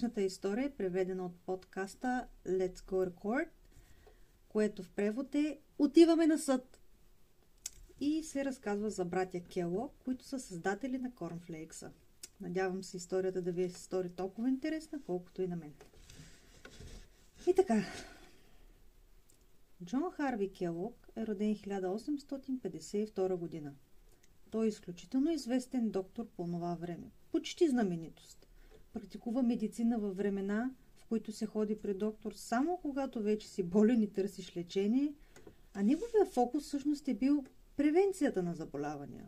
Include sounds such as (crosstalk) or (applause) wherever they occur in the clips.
Днешната история е преведена от подкаста Let's Go Record, което в превод е Отиваме на съд и се разказва за братя Кело, които са създатели на Корнфлейкса. Надявам се историята да ви е стори толкова интересна, колкото и на мен. И така. Джон Харви Келок е роден 1852 година. Той е изключително известен доктор по това време. Почти знаменитост. Практикува медицина във времена, в които се ходи при доктор само когато вече си болен и търсиш лечение, а неговия фокус всъщност е бил превенцията на заболявания.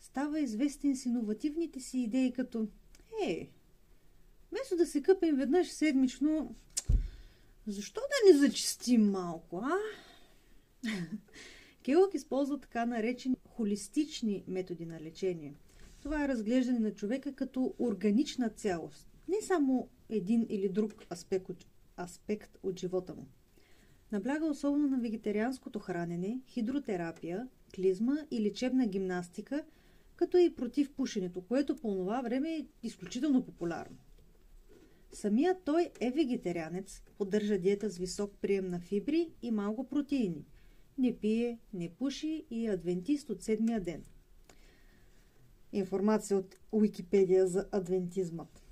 Става известен с иновативните си идеи като Е, вместо да се къпем веднъж седмично, защо да не зачистим малко, а? (laughs) Келък използва така наречени холистични методи на лечение. Това е разглеждане на човека като органична цялост, не само един или друг аспект от, аспект от живота му. Набляга особено на вегетарианското хранене, хидротерапия, клизма и лечебна гимнастика, като и против пушенето, което по това време е изключително популярно. Самият той е вегетарианец, поддържа диета с висок прием на фибри и малко протеини. Не пие, не пуши и е адвентист от седмия ден. Информация от Уикипедия за адвентизмът.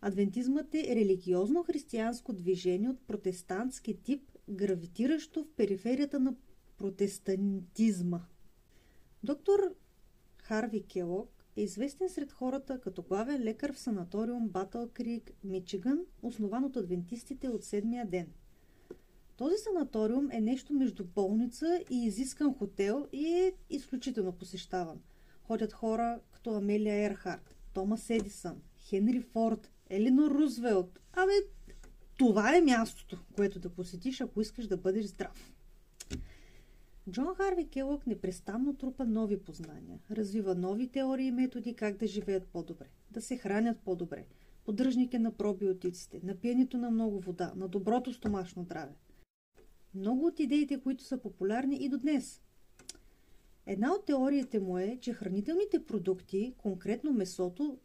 Адвентизмът е религиозно християнско движение от протестантски тип, гравитиращо в периферията на протестантизма. Доктор Харви Келок е известен сред хората като главен лекар в санаториум Батъл Крик, Мичиган, основан от адвентистите от седмия ден. Този санаториум е нещо между болница и изискан хотел и е изключително посещаван. Ходят хора като Амелия Ерхарт, Томас Едисън, Хенри Форд, Елинор Рузвелт. Абе, това е мястото, което да посетиш, ако искаш да бъдеш здрав. Джон Харви Келок непрестанно трупа нови познания, развива нови теории и методи как да живеят по-добре, да се хранят по-добре, поддръжник е на пробиотиците, на пиенето на много вода, на доброто стомашно здраве. Много от идеите, които са популярни и до днес. Една от теориите му е, че хранителните продукти, конкретно месото,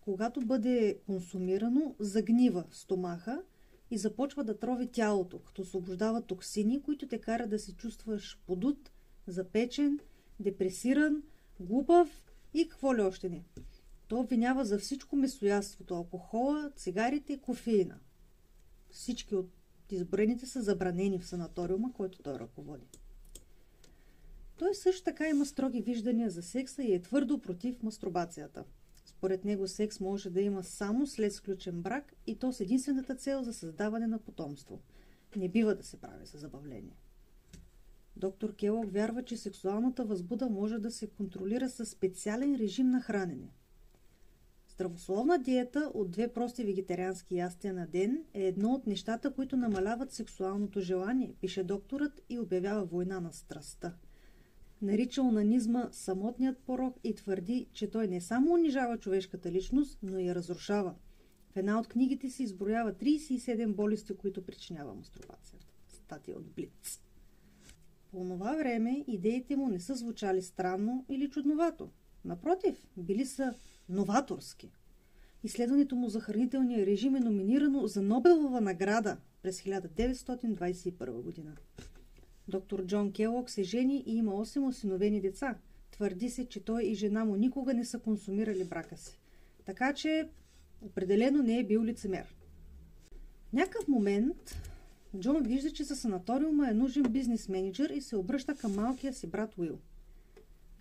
когато бъде консумирано, загнива стомаха и започва да трови тялото, като освобождава токсини, които те карат да се чувстваш подут, запечен, депресиран, глупав и какво ли още не. То обвинява за всичко месояството, алкохола, цигарите и кофеина. Всички от изброените са забранени в санаториума, който той ръководи. Той също така има строги виждания за секса и е твърдо против мастурбацията – според него секс може да има само след сключен брак и то с единствената цел за създаване на потомство. Не бива да се прави за забавление. Доктор Келок вярва, че сексуалната възбуда може да се контролира с специален режим на хранене. Здравословна диета от две прости вегетариански ястия на ден е едно от нещата, които намаляват сексуалното желание, пише докторът и обявява война на страстта – нарича онанизма самотният порок и твърди, че той не само унижава човешката личност, но и я разрушава. В една от книгите си изброява 37 болести, които причинява мастурбацията. Статия от Блиц. По това време идеите му не са звучали странно или чудновато. Напротив, били са новаторски. Изследването му за хранителния режим е номинирано за Нобелова награда през 1921 година. Доктор Джон Келок се жени и има 8 осиновени деца. Твърди се, че той и жена му никога не са консумирали брака си. Така че определено не е бил лицемер. Някакъв момент Джон вижда, че за санаториума е нужен бизнес менеджер и се обръща към малкия си брат Уил.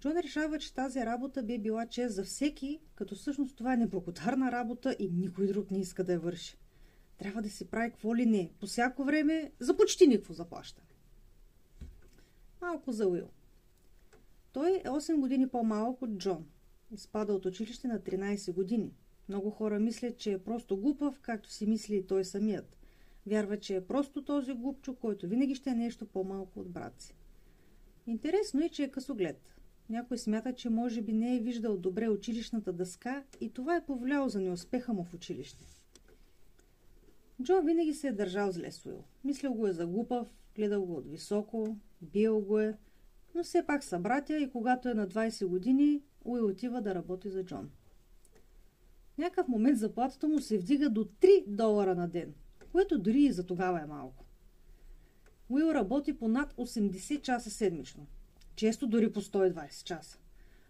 Джон решава, че тази работа би била чест за всеки, като всъщност това е неблагодарна работа и никой друг не иска да я върши. Трябва да си прави какво ли не, по всяко време, за почти никакво заплащане. Малко за Уил. Той е 8 години по-малък от Джон. Изпада от училище на 13 години. Много хора мислят, че е просто глупав, както си мисли и той самият. Вярва, че е просто този глупчо, който винаги ще е нещо по-малко от брат си. Интересно е, че е късоглед. Някой смята, че може би не е виждал добре училищната дъска и това е повлияло за неуспеха му в училище. Джо винаги се е държал зле с Уил. Мислил го е за глупав, гледал го от високо, бил го е, но все пак са братя и когато е на 20 години, Уил отива да работи за Джон. някакъв момент заплатата му се вдига до 3 долара на ден, което дори и за тогава е малко. Уил работи по над 80 часа седмично. Често дори по 120 часа.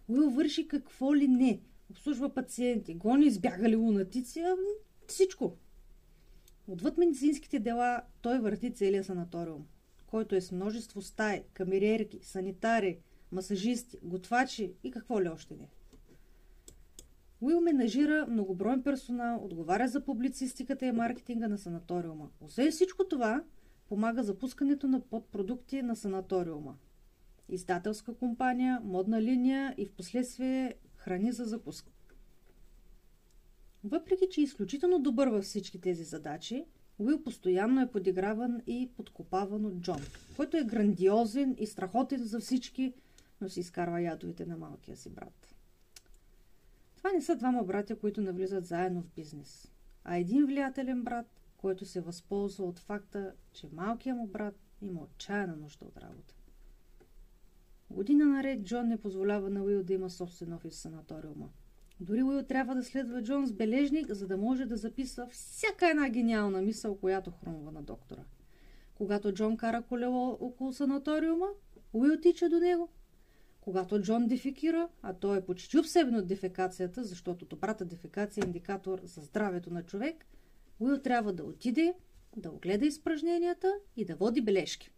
Уил върши какво ли не. Обслужва пациенти, гони избягали лунатици, всичко. Отвъд медицинските дела той върти целия санаториум, който е с множество стаи, камериерки, санитари, масажисти, готвачи и какво ли още не. Уил менажира многоброен персонал, отговаря за публицистиката и маркетинга на санаториума. Освен всичко това, помага за пускането на подпродукти на санаториума. Издателска компания, модна линия и в последствие храни за закуска. Въпреки, че е изключително добър във всички тези задачи, Уил постоянно е подиграван и подкопаван от Джон, който е грандиозен и страхотен за всички, но си изкарва ядовете на малкия си брат. Това не са двама братя, които навлизат заедно в бизнес, а един влиятелен брат, който се възползва от факта, че малкият му брат има отчаяна нужда от работа. Година наред Джон не позволява на Уил да има собствен офис в санаториума. Дори Уил трябва да следва Джон с бележник, за да може да записва всяка една гениална мисъл, която хрумва на доктора. Когато Джон кара колело около санаториума, Уил тича до него. Когато Джон дефекира, а той е почти обсебен от дефекацията, защото добрата дефекация е индикатор за здравето на човек, Уил трябва да отиде, да огледа изпражненията и да води бележки.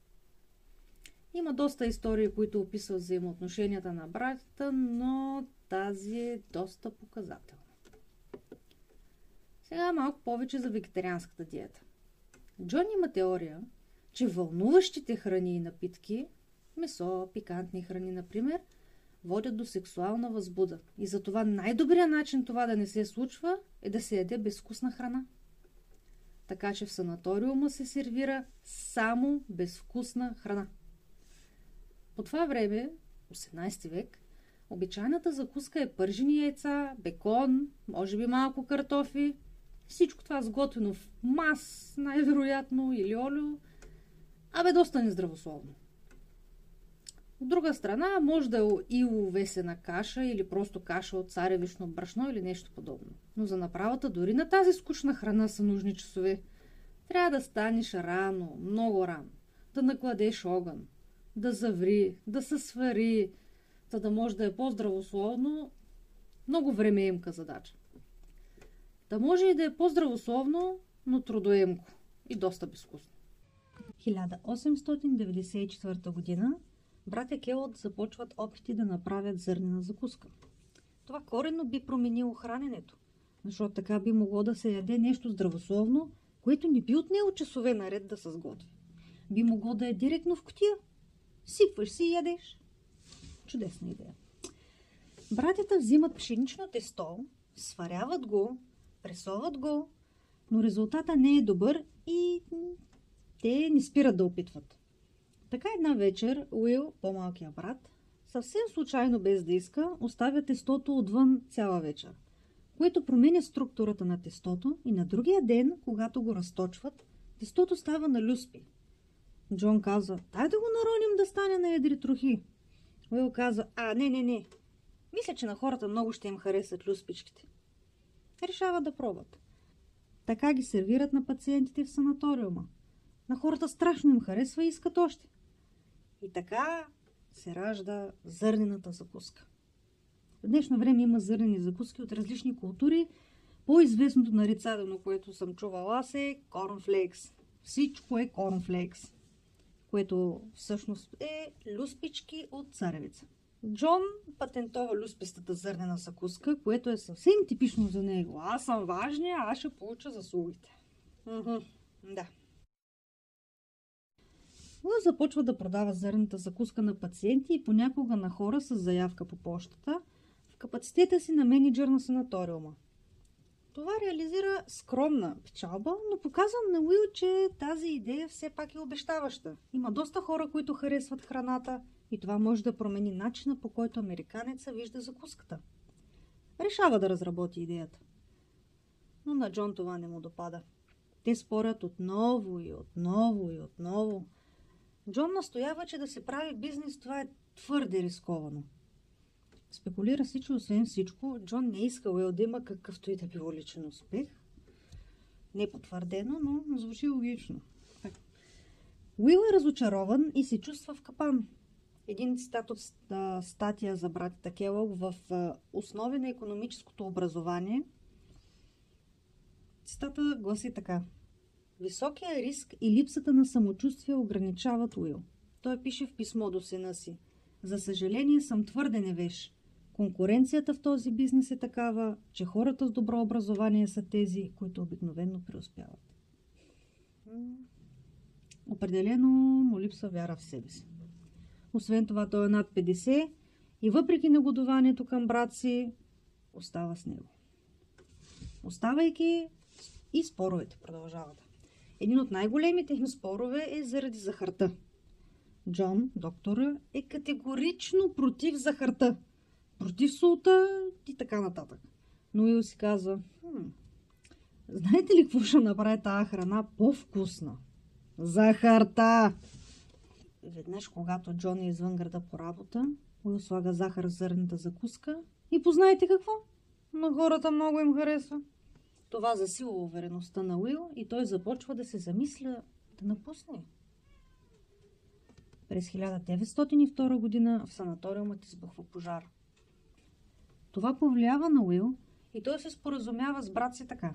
Има доста истории, които описват взаимоотношенията на братята, но тази е доста показателна. Сега малко повече за вегетарианската диета. Джон има теория, че вълнуващите храни и напитки, месо, пикантни храни, например, водят до сексуална възбуда. И затова най-добрият начин това да не се случва е да се яде безвкусна храна. Така че в санаториума се сервира само безвкусна храна. По това време, 18 век, обичайната закуска е пържени яйца, бекон, може би малко картофи. Всичко това сготвено в мас, най-вероятно, или олио. Абе, доста нездравословно. От друга страна, може да е и увесена каша или просто каша от царевично брашно или нещо подобно. Но за направата дори на тази скучна храна са нужни часове. Трябва да станеш рано, много рано, да накладеш огън, да заври, да се свари, за да може да е по-здравословно, много времеемка задача. Да може и да е по-здравословно, но трудоемко и доста безвкусно. 1894 година братя Келот започват опити да направят зърнена закуска. Това корено би променило храненето, защото така би могло да се яде нещо здравословно, което не би отнело часове наред да се сготви. Би могло да е директно в котия, Сипваш си и ядеш. Чудесна идея. Братята взимат пшенично тесто, сваряват го, пресоват го, но резултата не е добър и те не спират да опитват. Така една вечер Уил, по-малкия брат, съвсем случайно без да иска, оставя тестото отвън цяла вечер, което променя структурата на тестото и на другия ден, когато го разточват, тестото става на люспи, Джон каза, дай да го нароним да стане на едри трохи. Уил каза, а, не, не, не. Мисля, че на хората много ще им харесат люспичките. Решават да пробват. Така ги сервират на пациентите в санаториума. На хората страшно им харесва и искат още. И така се ражда зърнената закуска. В днешно време има зърнени закуски от различни култури. По-известното нарицателно, което съм чувала аз е корнфлейкс. Всичко е корнфлейкс което всъщност е люспички от царевица. Джон патентова люспистата зърнена закуска, което е съвсем типично за него. Аз съм важния, аз ще получа заслугите. Уху, да. Лъ започва да продава зърната закуска на пациенти и понякога на хора с заявка по почтата в капацитета си на менеджер на санаториума. Това реализира скромна печалба, но показвам на Уил, че тази идея все пак е обещаваща. Има доста хора, които харесват храната и това може да промени начина по който американеца вижда закуската. Решава да разработи идеята. Но на Джон това не му допада. Те спорят отново и отново и отново. Джон настоява, че да се прави бизнес това е твърде рисковано. Спекулира си, че освен всичко, Джон не иска Уил да има какъвто и да било личен успех. Не потвърдено, но звучи логично. Уил е разочарован и се чувства в капан. Един цитат от статия за братята Келъг в Основи на економическото образование. Цитата гласи така. Високия риск и липсата на самочувствие ограничават Уил. Той пише в писмо до сина си. За съжаление съм твърде невеж. Конкуренцията в този бизнес е такава, че хората с добро образование са тези, които обикновенно преуспяват. Определено му липсва вяра в себе си. Освен това, той е над 50 и въпреки негодованието към брат си, остава с него. Оставайки и споровете продължават. Един от най-големите им спорове е заради захарта. Джон, доктора, е категорично против захарта. Против солта и така нататък. Но Уил си казва, хм, знаете ли какво ще направи тази храна по-вкусна? Захарта! Веднъж, когато Джон е извън града по работа, Уил слага захар в зърната закуска и познаете какво? На хората много им харесва. Това засилва увереността на Уил и той започва да се замисля да напусне. През 1902 година в санаториумът избухва пожар. Това повлиява на Уил и той се споразумява с брат си така.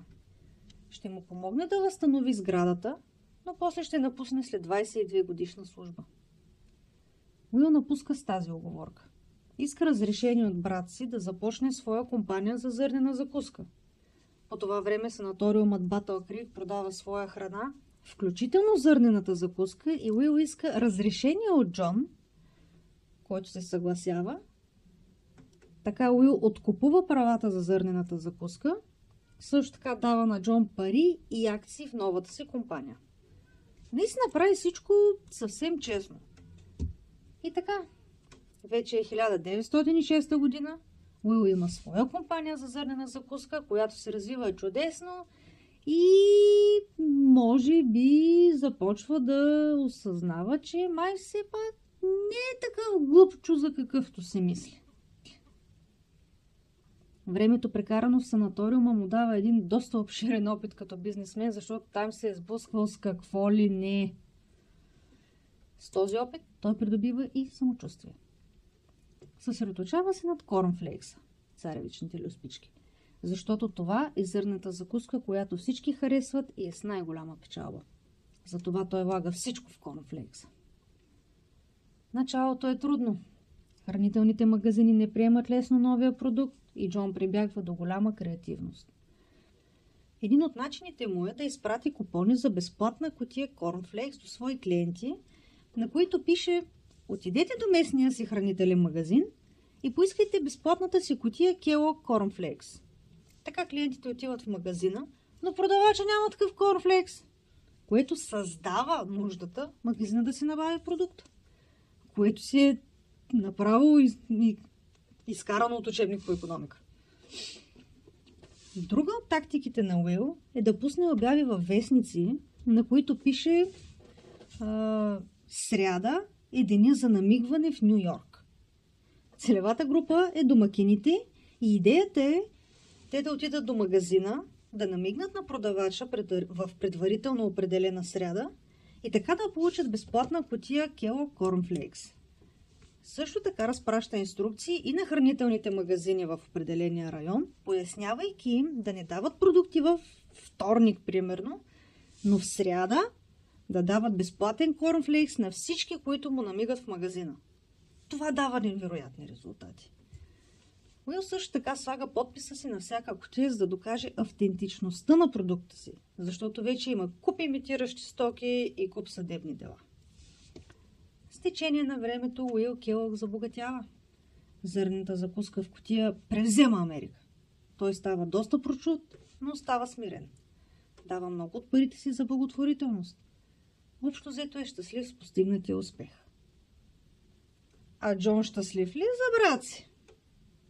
Ще му помогне да възстанови сградата, но после ще напусне след 22 годишна служба. Уил напуска с тази оговорка. Иска разрешение от брат си да започне своя компания за зърнена закуска. По това време санаториумът Батъл Крик продава своя храна, включително зърнената закуска и Уил иска разрешение от Джон, който се съгласява. Така Уил откупува правата за зърнената закуска, също така дава на Джон пари и акции в новата си компания. Наистина прави всичко съвсем честно. И така, вече е 1906 година. Уил има своя компания за зърнена закуска, която се развива чудесно и може би започва да осъзнава, че май все пак не е такъв глупчо, за какъвто се мисли. Времето прекарано в санаториума му дава един доста обширен опит като бизнесмен, защото там се е сблъсквал с какво ли не. С този опит той придобива и самочувствие. Съсредоточава се над корнфлейкса, царевичните люспички, защото това е зърната закуска, която всички харесват и е с най-голяма печалба. Затова той влага всичко в корнфлейкса. Началото е трудно. Хранителните магазини не приемат лесно новия продукт и Джон прибягва до голяма креативност. Един от начините му е да изпрати купони за безплатна котия корнфлейкс до свои клиенти – на които пише Отидете до местния си хранителен магазин и поискайте безплатната си котия Kellogg Cornflakes. Така клиентите отиват в магазина, но продавача няма такъв корнфлекс, което създава нуждата магазина да си набави продукт, което си е направо из, из, изкарано от учебник по економика. Друга от тактиките на Уил е да пусне обяви във вестници, на които пише а, Сряда е деня за намигване в Нью Йорк. Целевата група е домакините и идеята е те да отидат до магазина, да намигнат на продавача в предварително определена сряда и така да получат безплатна котия Кело Cornflakes. Също така разпраща инструкции и на хранителните магазини в определения район, пояснявайки им да не дават продукти в вторник, примерно, но в сряда да дават безплатен корнфлейкс на всички, които му намигат в магазина. Това дава невероятни резултати. Уил също така слага подписа си на всяка котия, за да докаже автентичността на продукта си, защото вече има куп имитиращи стоки и куп съдебни дела. Течение на времето Уил Келъг забогатява. Зърната закуска в котия превзема Америка. Той става доста прочут, но става смирен. Дава много от парите си за благотворителност – Общо взето е щастлив с постигнатия успех. А Джон щастлив ли е за брат си?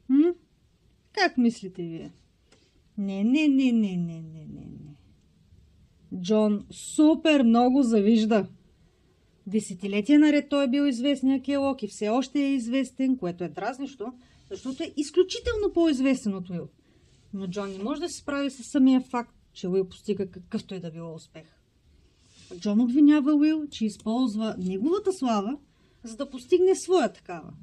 М? Как мислите вие? Не, не, не, не, не, не, не, не. Джон супер много завижда. Десетилетия наред той е бил известния Келок и все още е известен, което е дразнищо, защото е изключително по-известен от Уил. Но Джон не може да се справи с самия факт, че Уил постига какъвто и да било успех. Джон обвинява Уил, че използва неговата слава, за да постигне своя такава.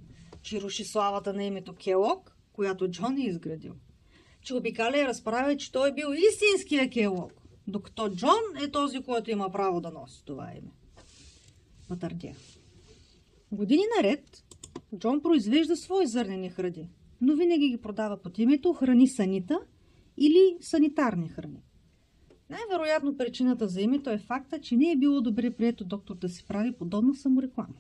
Че руши славата на името Келок, която Джон е изградил. Че обикаля и разправя, че той е бил истинския Келок, докато Джон е този, който има право да носи това име. Матърдия. Години наред Джон произвежда свои зърнени хради, но винаги ги продава под името храни санита или санитарни храни. Най-вероятно причината за името е факта, че не е било добре прието доктор да си прави подобна самореклама.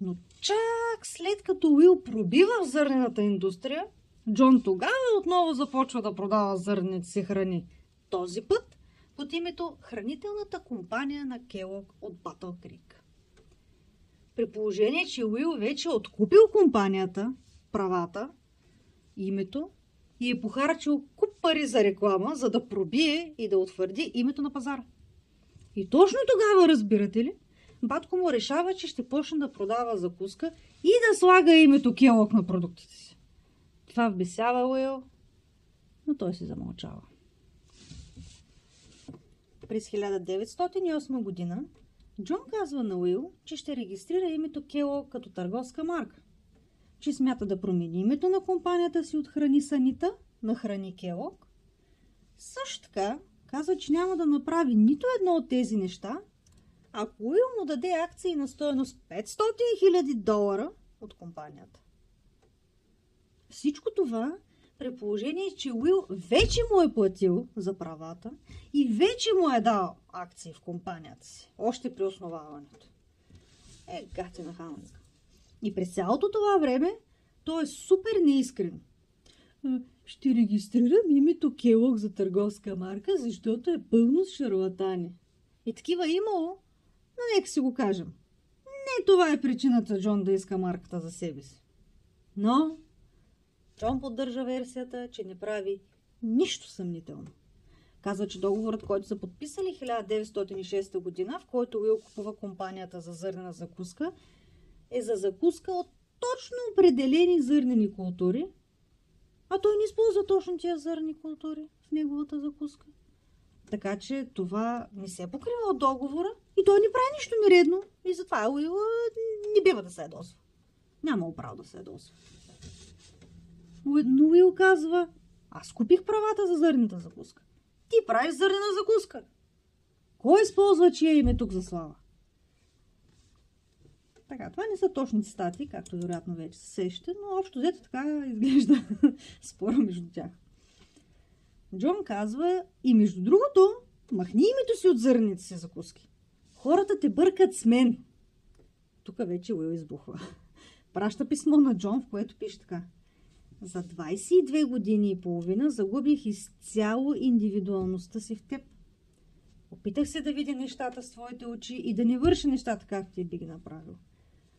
Но чак след като Уил пробива в зърнената индустрия, Джон тогава отново започва да продава зърнените си храни. Този път под името Хранителната компания на Келок от Батъл Крик. При положение, че Уил вече е откупил компанията, правата, името и е похарчил куп пари за реклама, за да пробие и да утвърди името на пазара. И точно тогава, разбирате ли, батко му решава, че ще почне да продава закуска и да слага името Келок на продуктите си. Това вбесява Уил, но той се замълчава. През 1908 година Джон казва на Уил, че ще регистрира името Кело като търговска марка, че смята да промени името на компанията си от Храни Санита на Храни Келок. Също така казва, че няма да направи нито едно от тези неща, ако Уил му даде акции на стоеност 500 000 долара от компанията. Всичко това при положение, че Уил вече му е платил за правата и вече му е дал акции в компанията си, още при основаването. Е, гати на Хамлинг. И през цялото това време той е супер неискрен. Ще регистрирам името Келок за търговска марка, защото е пълно с шарлатани. И такива имало, но нека си го кажем. Не това е причината Джон да иска марката за себе си. Но Джон поддържа версията, че не прави нищо съмнително. Казва, че договорът, който са подписали 1906 година, в който Уил купува компанията за зърнена закуска, е за закуска от точно определени зърнени култури, а той не използва точно тия зърни култури в неговата закуска. Така че това не се покрива от договора и той не прави нищо нередно и затова Уил не бива да се ядосва. Няма право да се ядосва. Но Уил казва, аз купих правата за зърната закуска. Ти правиш зърнена закуска. Кой използва чия име тук за слава? Така, това не са точни цитати, както вероятно вече се сещате, но общо взето така изглежда (laughs) спора между тях. Джон казва и между другото, махни името си от зърните си закуски. Хората те бъркат с мен. Тук вече Уил избухва. (laughs) Праща писмо на Джон, в което пише така. За 22 години и половина загубих изцяло индивидуалността си в теб. Опитах се да видя нещата с твоите очи и да не върша нещата, както ти би ги направил.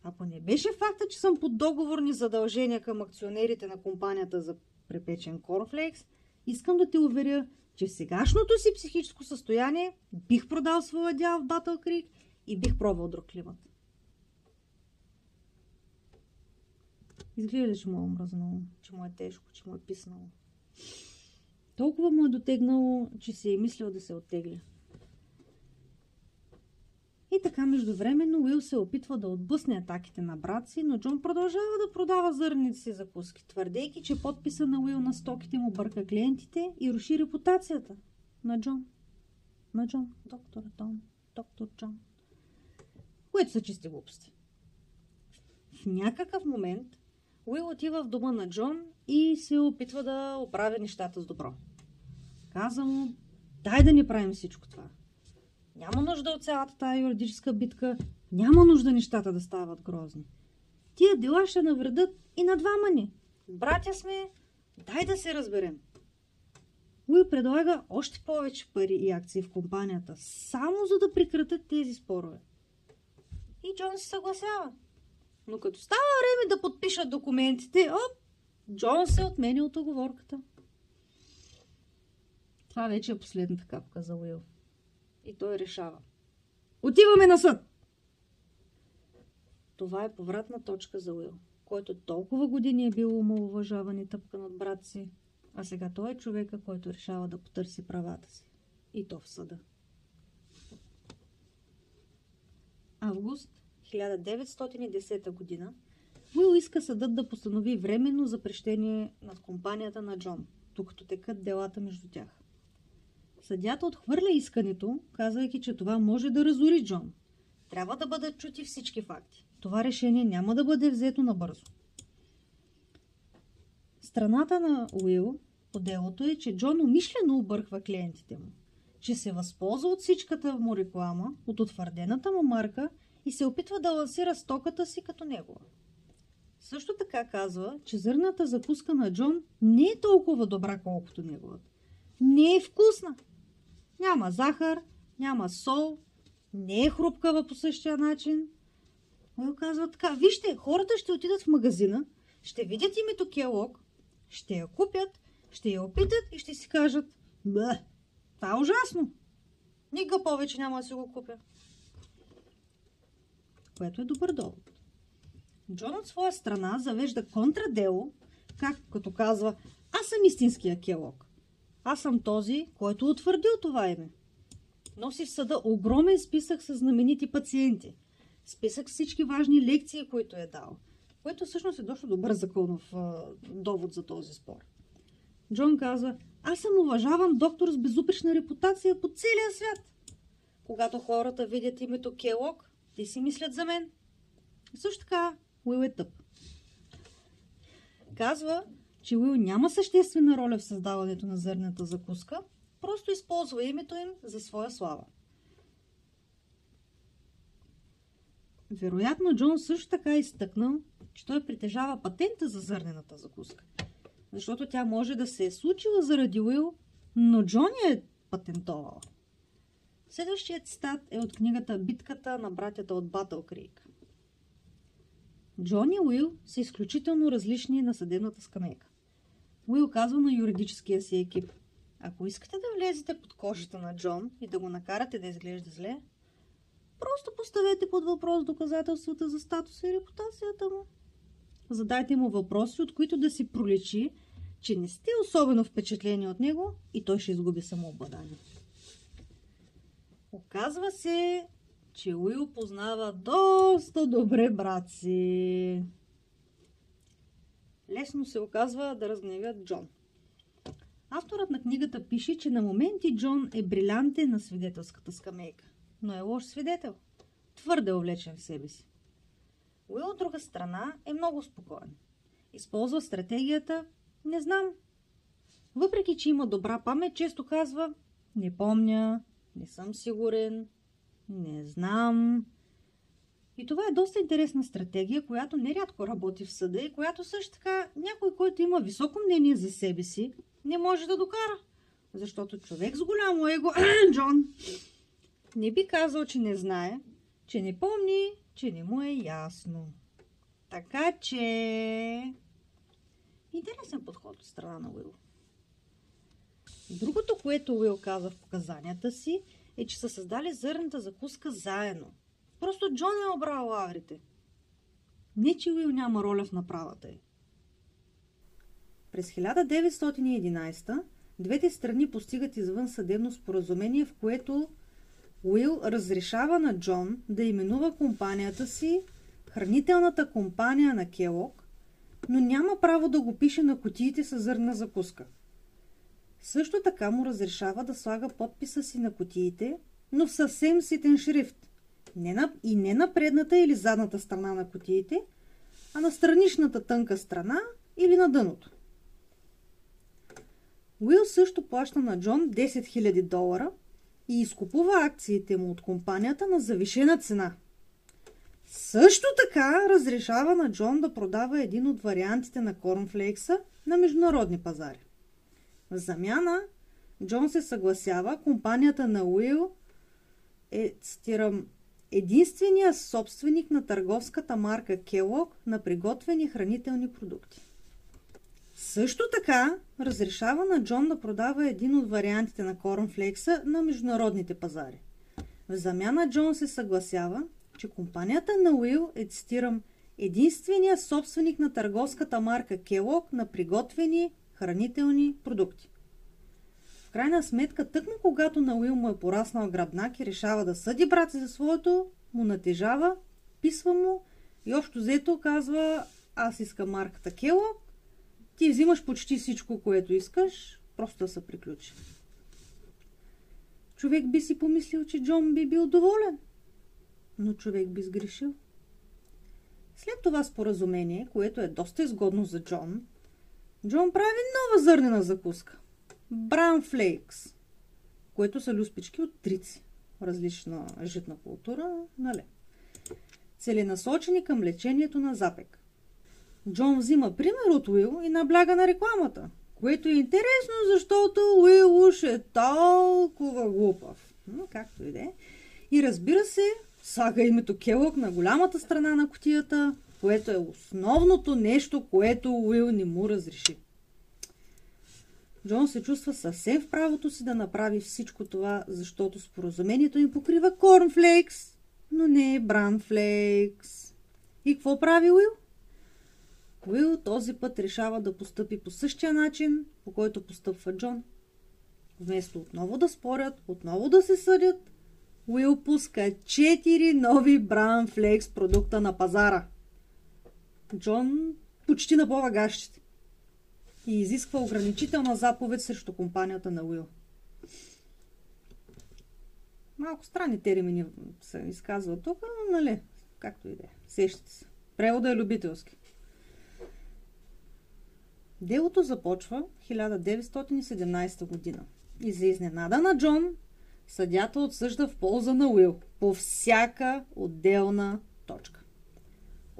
Ако не беше факта, че съм под договорни задължения към акционерите на компанията за препечен корнфлекс, искам да те уверя, че в сегашното си психическо състояние бих продал своя дял в Батъл Крик и бих пробвал друг климат. Изглежда, че му е омръзнало, че му е тежко, че му е писнало. Толкова му е дотегнало, че си е мислил да се оттегля. И така междувременно Уил се опитва да отблъсне атаките на брат си, но Джон продължава да продава зърните си закуски, твърдейки, че подписа на Уил на стоките му бърка клиентите и руши репутацията на Джон. На Джон, доктор Джон, доктор Джон. Което са чисти глупости. В някакъв момент Уил отива в дома на Джон и се опитва да оправя нещата с добро. Каза му, дай да ни правим всичко това. Няма нужда от цялата тази юридическа битка, няма нужда нещата да стават грозни. Тия дела ще навредат и на двама ни. Братя сме, дай да се разберем. Уил предлага още повече пари и акции в компанията, само за да прекратят тези спорове. И Джон се съгласява. Но като става време да подпишат документите, оп, Джон се отменя от оговорката. Това вече е последната капка за Уил. И той решава. Отиваме на съд! Това е повратна точка за Уил, който толкова години е бил омалуважаван и тъпкан от брат си, а сега той е човека, който решава да потърси правата си. И то в съда. Август 1910 година Уил иска съдът да постанови временно запрещение над компанията на Джон, докато текат делата между тях. Съдята отхвърля искането, казвайки, че това може да разори Джон. Трябва да бъдат чути всички факти. Това решение няма да бъде взето набързо. Страната на Уил по делото е, че Джон умишлено обърква клиентите му, че се възползва от всичката му реклама, от утвърдената му марка и се опитва да лансира стоката си като негова. Също така казва, че зърната закуска на Джон не е толкова добра, колкото неговата. Не е вкусна. Няма захар, няма сол, не е хрупкава по същия начин. Той казва така, вижте, хората ще отидат в магазина, ще видят името Келок, ще я купят, ще я опитат и ще си кажат, бе, това е ужасно. Никога повече няма да си го купя. Което е добър довод. Джон от своя страна завежда контрадело, как като казва, аз съм истинския Келок. Аз съм този, който е утвърдил това име. Носи в съда огромен списък с знаменити пациенти. Списък с всички важни лекции, които е дал. Което всъщност е дошло добър законов а, довод за този спор. Джон казва, аз съм уважаван доктор с безупречна репутация по целия свят. Когато хората видят името Келок, те си мислят за мен. Също така, Уил е тъп. Казва, че Уил няма съществена роля в създаването на зърната закуска, просто използва името им за своя слава. Вероятно Джон също така е изтъкнал, че той притежава патента за зърнената закуска. Защото тя може да се е случила заради Уил, но Джон е патентовал. Следващият стат е от книгата Битката на братята от Батъл Крик. Джон и Уил са изключително различни на съдебната скамейка. Уил казва на юридическия си екип. Ако искате да влезете под кожата на Джон и да го накарате да изглежда зле, просто поставете под въпрос доказателствата за статуса и репутацията му. Задайте му въпроси, от които да си проличи, че не сте особено впечатлени от него и той ще изгуби самообладание. Оказва се, че Уил познава доста добре брат си. Лесно се оказва да разгневят Джон. Авторът на книгата пише, че на моменти Джон е брилянтен на свидетелската скамейка, но е лош свидетел. Твърде увлечен в себе си. Уил от друга страна е много спокоен. Използва стратегията «Не знам». Въпреки, че има добра памет, често казва «Не помня», «Не съм сигурен», не знам. И това е доста интересна стратегия, която нерядко работи в съда и която също така някой, който има високо мнение за себе си, не може да докара. Защото човек с голямо его, (clears throat) Джон, не би казал, че не знае, че не помни, че не му е ясно. Така че... Интересен подход от страна на Уил. Другото, което Уил каза в показанията си, е, че са създали зърната закуска заедно. Просто Джон е обрал лаврите. Не, че Уил няма роля в направата й. През 1911 двете страни постигат извън съдебно споразумение, в което Уил разрешава на Джон да именува компанията си хранителната компания на Келок, но няма право да го пише на котиите с зърна закуска – също така му разрешава да слага подписа си на котиите, но в съвсем ситен шрифт. Не на, и не на предната или задната страна на котиите, а на страничната тънка страна или на дъното. Уил също плаща на Джон 10 000 долара и изкупува акциите му от компанията на завишена цена. Също така разрешава на Джон да продава един от вариантите на корнфлейкса на международни пазари. В замяна Джон се съгласява компанията на Уил е, цитирам, единствения собственик на търговската марка Келок на приготвени хранителни продукти. Също така разрешава на Джон да продава един от вариантите на корнфлекса на международните пазари. В замяна Джон се съгласява, че компанията на Уил е, цитирам, единствения собственик на търговската марка Келок на приготвени хранителни продукти. В крайна сметка, тъкмо когато на Уил му е пораснал гръбнак и решава да съди брат за своето, му натежава, писва му и общо взето казва аз искам марката Келок, ти взимаш почти всичко, което искаш, просто да се приключи. Човек би си помислил, че Джон би бил доволен, но човек би сгрешил. След това споразумение, което е доста изгодно за Джон, Джон прави нова зърнена закуска. Бран флейкс, което са люспички от трици. Различна житна култура, нали? Целенасочени към лечението на запек. Джон взима пример от Уил и набляга на рекламата, което е интересно, защото Уил уж е толкова глупав. Но както и да е. И разбира се, слага името Келок на голямата страна на котията, което е основното нещо, което Уил не му разреши. Джон се чувства съвсем в правото си да направи всичко това, защото споразумението им покрива корнфлейкс, но не бранфлейкс. И какво прави Уил? Уил този път решава да постъпи по същия начин, по който постъпва Джон. Вместо отново да спорят, отново да се съдят, Уил пуска 4 нови Браун Флекс продукта на пазара. Джон почти напова гащите и изисква ограничителна заповед срещу компанията на Уил. Малко странни термини се изказва тук, но нали, както и да е. Сещате се. Превода е любителски. Делото започва 1917 година. И за изненада на Джон, съдята отсъжда в полза на Уил по всяка отделна точка.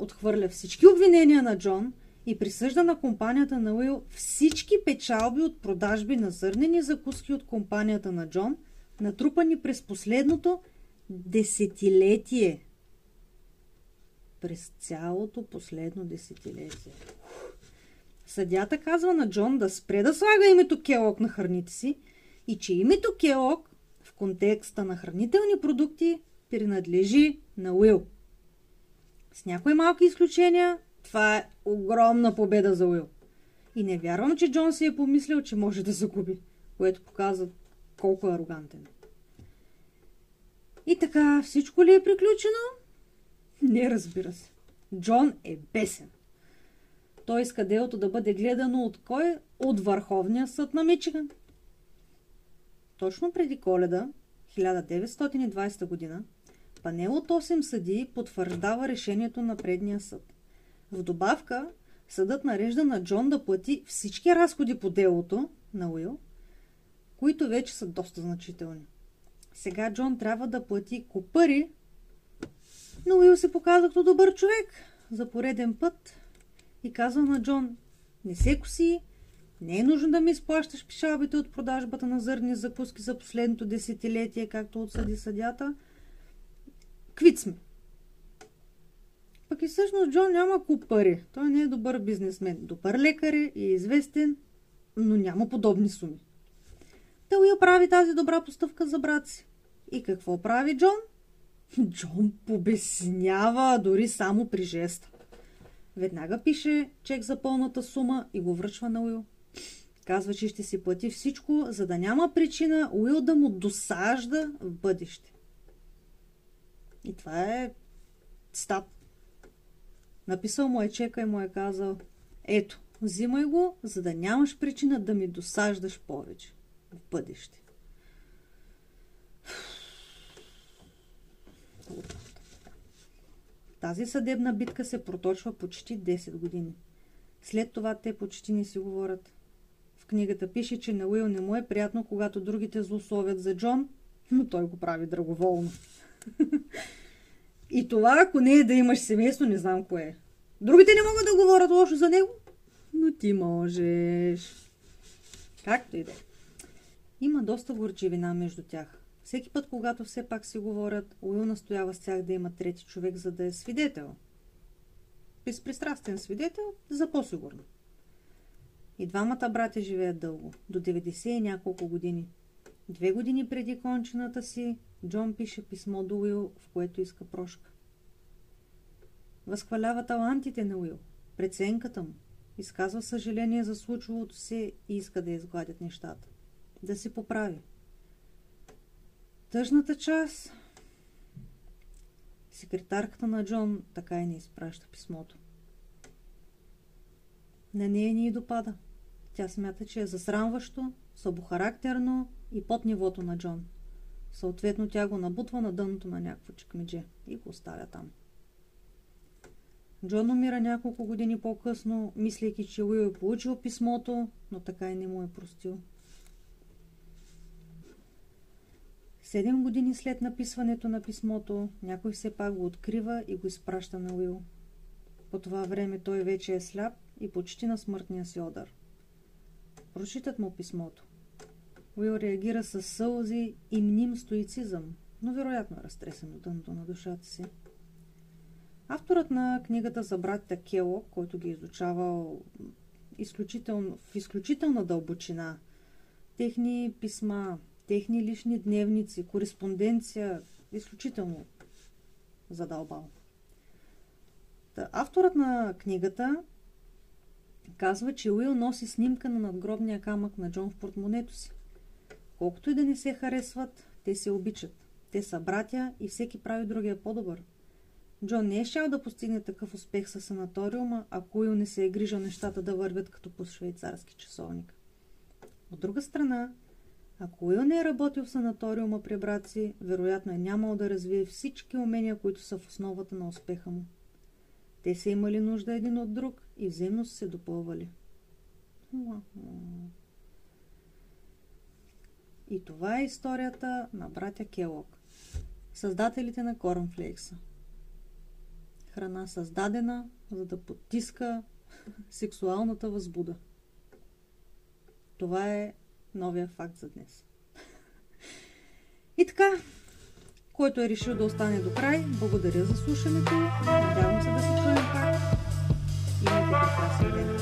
Отхвърля всички обвинения на Джон и присъжда на компанията на Уил всички печалби от продажби на зърнени закуски от компанията на Джон, натрупани през последното десетилетие. През цялото последно десетилетие. Съдята казва на Джон да спре да слага името Келок на храните си и че името Келок в контекста на хранителни продукти принадлежи на Уил. С някои малки изключения, това е огромна победа за Уил. И не вярвам, че Джон си е помислил, че може да загуби, което показва колко е арогантен. И така, всичко ли е приключено? Не, разбира се. Джон е бесен. Той иска делото да бъде гледано от кой? От Върховния съд на Мичиган. Точно преди коледа, 1920 година, панел от 8 съдии потвърждава решението на предния съд. В добавка, съдът нарежда на Джон да плати всички разходи по делото на Уил, които вече са доста значителни. Сега Джон трябва да плати купари, но Уил се показва като добър човек. За пореден път и казва на Джон, не се коси, не е нужно да ми изплащаш пишалбите от продажбата на зърни закуски за последното десетилетие, както отсъди съдята. Квит сме. Пък и всъщност Джон няма куп пари. Той не е добър бизнесмен. Добър лекар е и е известен, но няма подобни суми. Та Уил прави тази добра постъпка за брат си. И какво прави Джон? Джон побеснява дори само при жеста. Веднага пише чек за пълната сума и го връчва на Уил. Казва, че ще си плати всичко, за да няма причина Уил да му досажда в бъдеще. И това е стат. Написал му е чека и му е казал ето, взимай го, за да нямаш причина да ми досаждаш повече в бъдеще. Тази съдебна битка се проточва почти 10 години. След това те почти не си говорят. В книгата пише, че на Уил не му е приятно, когато другите злословят за Джон, но той го прави драговолно. (laughs) И това, ако не е да имаш семейство, не знам кое е. Другите не могат да говорят лошо за него, но ти можеш. Както и да е. Има доста горчивина между тях. Всеки път, когато все пак си говорят, Уил настоява с тях да има трети човек, за да е свидетел. Безпристрастен свидетел за по-сигурно. И двамата братя живеят дълго, до 90 и няколко години. Две години преди кончената си, Джон пише писмо до Уил, в което иска прошка. Възхвалява талантите на Уил, преценката му, изказва съжаление за случилото се и иска да изгладят нещата. Да се поправи. Тъжната част Секретарката на Джон така и не изпраща писмото. На нея ни и допада. Тя смята, че е засрамващо, слабохарактерно и под нивото на Джон. Съответно тя го набутва на дъното на някакво чекмедже и го оставя там. Джон умира няколко години по-късно, мислейки, че Уил е получил писмото, но така и не му е простил. Седем години след написването на писмото, някой все пак го открива и го изпраща на Уил. По това време той вече е сляп и почти на смъртния си одар. Прочитат му писмото. Уил реагира с сълзи и мним стоицизъм, но вероятно е разтресен от дъното на душата си. Авторът на книгата за братята Кело, който ги е изучавал изключително, в изключителна дълбочина, техни писма, техни лични дневници, кореспонденция, изключително задълбал. Авторът на книгата казва, че Уил носи снимка на надгробния камък на Джон в портмонето си. Колкото и да не се харесват, те се обичат. Те са братя и всеки прави другия по-добър. Джон не е щял да постигне такъв успех с санаториума, ако Уил не се е грижа нещата да вървят като по швейцарски часовник. От друга страна, ако Уил не е работил в санаториума при брат си, вероятно е нямал да развие всички умения, които са в основата на успеха му. Те са имали нужда един от друг и взаимно са се допълвали. И това е историята на братя Келок, създателите на Корнфлейкса. Храна създадена, за да потиска (laughs) сексуалната възбуда. Това е новия факт за днес. (laughs) И така, който е решил да остане до край, благодаря за слушането. Надявам се да се чуем пак. Имайте прекрасен ден.